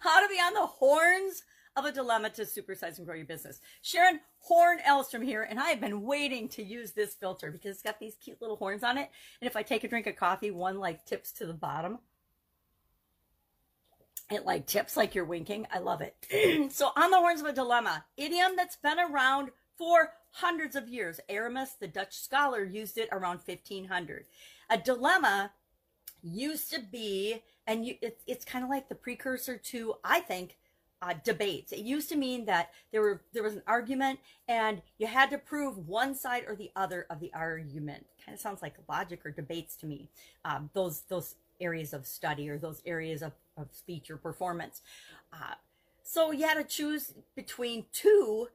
How to be on the horns of a dilemma to supersize and grow your business. Sharon Horn Elstrom here, and I have been waiting to use this filter because it's got these cute little horns on it. And if I take a drink of coffee, one like tips to the bottom. It like tips like you're winking. I love it. so on the horns of a dilemma, idiom that's been around for hundreds of years. Erasmus, the Dutch scholar, used it around 1500. A dilemma used to be, and you, it, it's kind of like the precursor to, I think, uh, debates. It used to mean that there were there was an argument and you had to prove one side or the other of the argument. Kind of sounds like logic or debates to me. Um, those those areas of study or those areas of, of speech or performance. Uh, so you had to choose between two,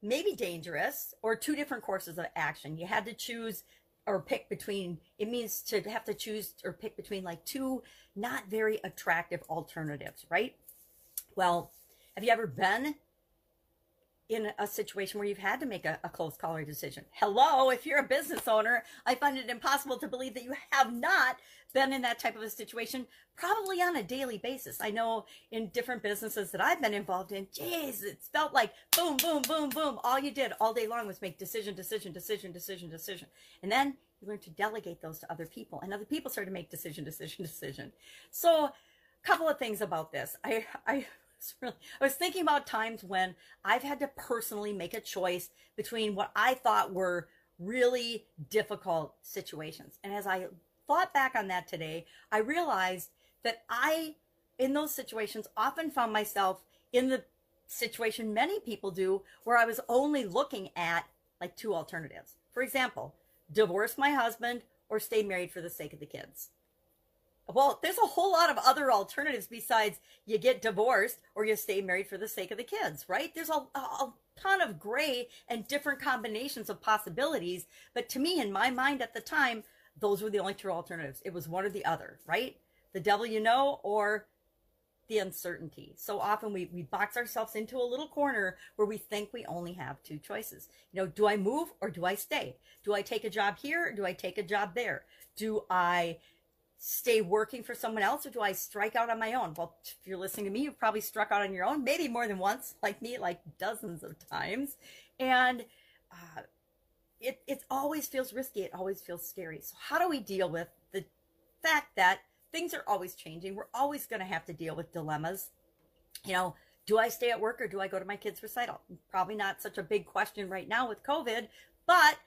maybe dangerous, or two different courses of action. You had to choose or pick between it means to have to choose or pick between like two not very attractive alternatives right? Well have you ever been in a situation where you've had to make a, a close call or decision? Hello if you're a business owner i find it impossible to believe that you have not been in that type of a situation probably on a daily basis. I know in different businesses that i've been involved in geez it's felt like boom boom boom boom. All you did all day long was make decision decision decision decision decision. And then you learn to delegate those to other people and other people start to make decision decision decision. So a couple of things about this. I i was really, I was thinking about times when I've had to personally make a choice between what I thought were really difficult situations. And as I thought back on that today, I realized that I, in those situations, often found myself in the situation many people do where I was only looking at like two alternatives. For example, divorce my husband or stay married for the sake of the kids. Well, there's a whole lot of other alternatives besides you get divorced or you stay married for the sake of the kids, right? There's a, a ton of gray and different combinations of possibilities. But to me, in my mind at the time, those were the only two alternatives. It was one or the other, right? The devil you know or the uncertainty. So often we, we box ourselves into a little corner where we think we only have two choices. You know, do I move or do I stay? Do I take a job here or do I take a job there? Do I stay working for someone else or do I strike out on my own? Well, if you're listening to me, you've probably struck out on your own, maybe more than once, like me, like dozens of times. And uh, it, it always feels risky. It always feels scary. So, how do we deal with the fact that things are always changing? We're always going to have to deal with dilemmas. You know, do I stay at work or do I go to my kids' recital? Probably not such a big question right now with COVID, but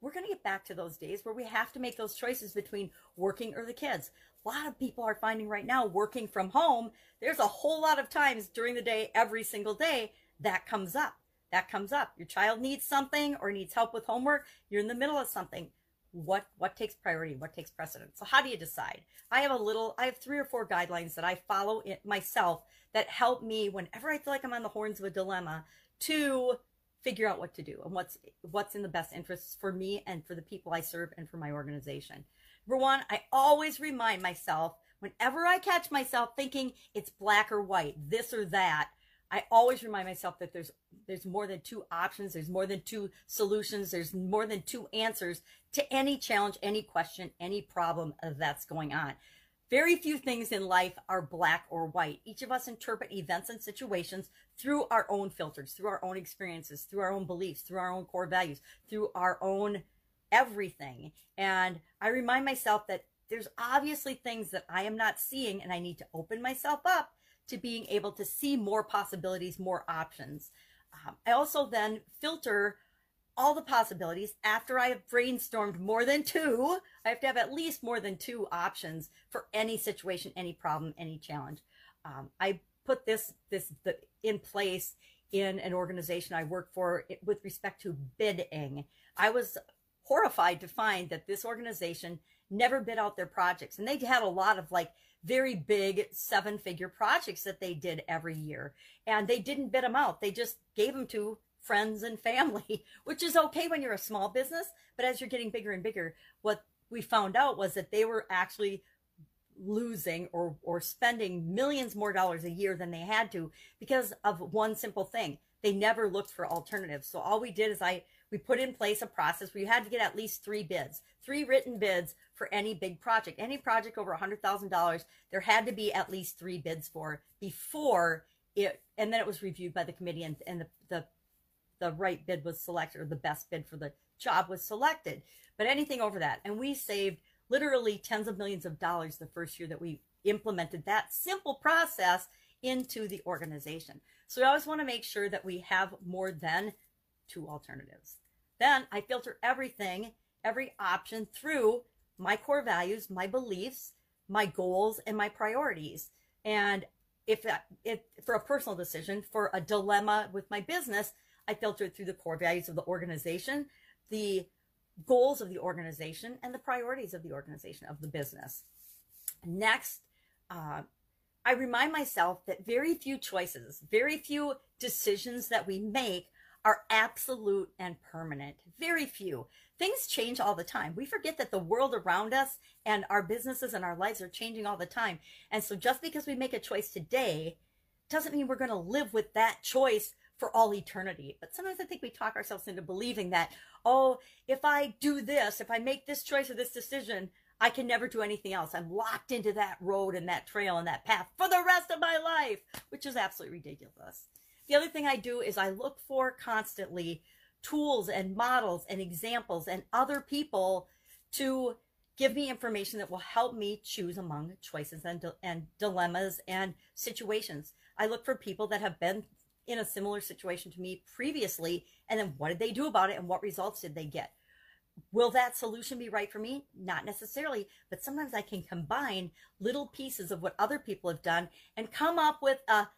we're going to get back to those days where we have to make those choices between working or the kids. A lot of people are finding right now working from home. There's a whole lot of times during the day, every single day, that comes up. That comes up. Your child needs something or needs help with homework. You're in the middle of something. What what takes priority? What takes precedence? So how do you decide? I have a little. I have three or four guidelines that I follow it myself that help me whenever I feel like I'm on the horns of a dilemma to figure out what to do and what's what's in the best interests for me and for the people I serve and for my organization. Number one, I always remind myself whenever I catch myself thinking it's black or white, this or that, I always remind myself that there's there's more than two options, there's more than two solutions, there's more than two answers to any challenge, any question, any problem that's going on. Very few things in life are black or white. Each of us interpret events and situations through our own filters, through our own experiences, through our own beliefs, through our own core values, through our own everything. And I remind myself that there's obviously things that I am not seeing, and I need to open myself up to being able to see more possibilities, more options. Um, I also then filter all the possibilities after I have brainstormed more than two. I have to have at least more than two options for any situation, any problem, any challenge. Um, I put this this the, in place in an organization I work for with respect to bidding. I was horrified to find that this organization never bid out their projects, and they had a lot of like very big seven figure projects that they did every year, and they didn't bid them out. They just gave them to friends and family, which is okay when you're a small business. But as you're getting bigger and bigger, what we found out was that they were actually losing or, or spending millions more dollars a year than they had to because of one simple thing. They never looked for alternatives. So all we did is I we put in place a process where you had to get at least three bids, three written bids for any big project. Any project over $100,000, there had to be at least three bids for before it, and then it was reviewed by the committee and, and the, the, the right bid was selected or the best bid for the job was selected. But anything over that, and we saved literally tens of millions of dollars the first year that we implemented that simple process into the organization. So we always want to make sure that we have more than two alternatives. Then I filter everything, every option through my core values, my beliefs, my goals, and my priorities. And if that, if for a personal decision, for a dilemma with my business, I filter it through the core values of the organization, the goals of the organization, and the priorities of the organization of the business. Next, uh, I remind myself that very few choices, very few decisions that we make are absolute and permanent. Very few. Things change all the time. We forget that the world around us and our businesses and our lives are changing all the time. And so just because we make a choice today doesn't mean we're going to live with that choice for all eternity. But sometimes I think we talk ourselves into believing that, oh, if I do this, if I make this choice or this decision, I can never do anything else. I'm locked into that road and that trail and that path for the rest of my life, which is absolutely ridiculous. The other thing I do is I look for constantly tools and models and examples and other people to give me information that will help me choose among choices and, and dilemmas and situations. I look for people that have been in a similar situation to me previously and then what did they do about it and what results did they get? Will that solution be right for me? Not necessarily, but sometimes I can combine little pieces of what other people have done and come up with a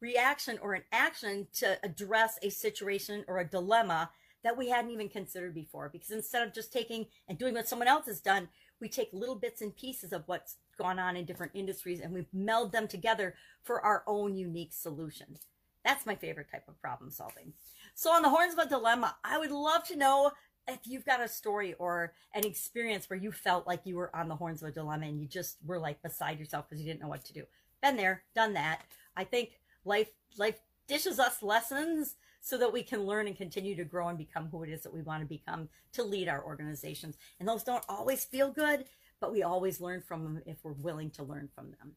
reaction or an action to address a situation or a dilemma that we hadn't even considered before. Because instead of just taking and doing what someone else has done, we take little bits and pieces of what's gone on in different industries and we meld them together for our own unique solution. That's my favorite type of problem solving. So on the horns of a dilemma, I would love to know if you've got a story or an experience where you felt like you were on the horns of a dilemma and you just were like beside yourself because you didn't know what to do. Been there, done that. I think life life dishes us lessons so that we can learn and continue to grow and become who it is that we want to become to lead our organizations. And those don't always feel good, but we always learn from them if we're willing to learn from them.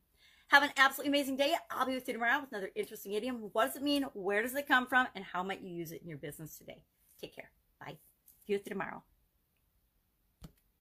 Have an absolutely amazing day. I'll be with you tomorrow with another interesting idiom. What does it mean? Where does it come from? And how might you use it in your business today? Take care. Bye. See you tomorrow.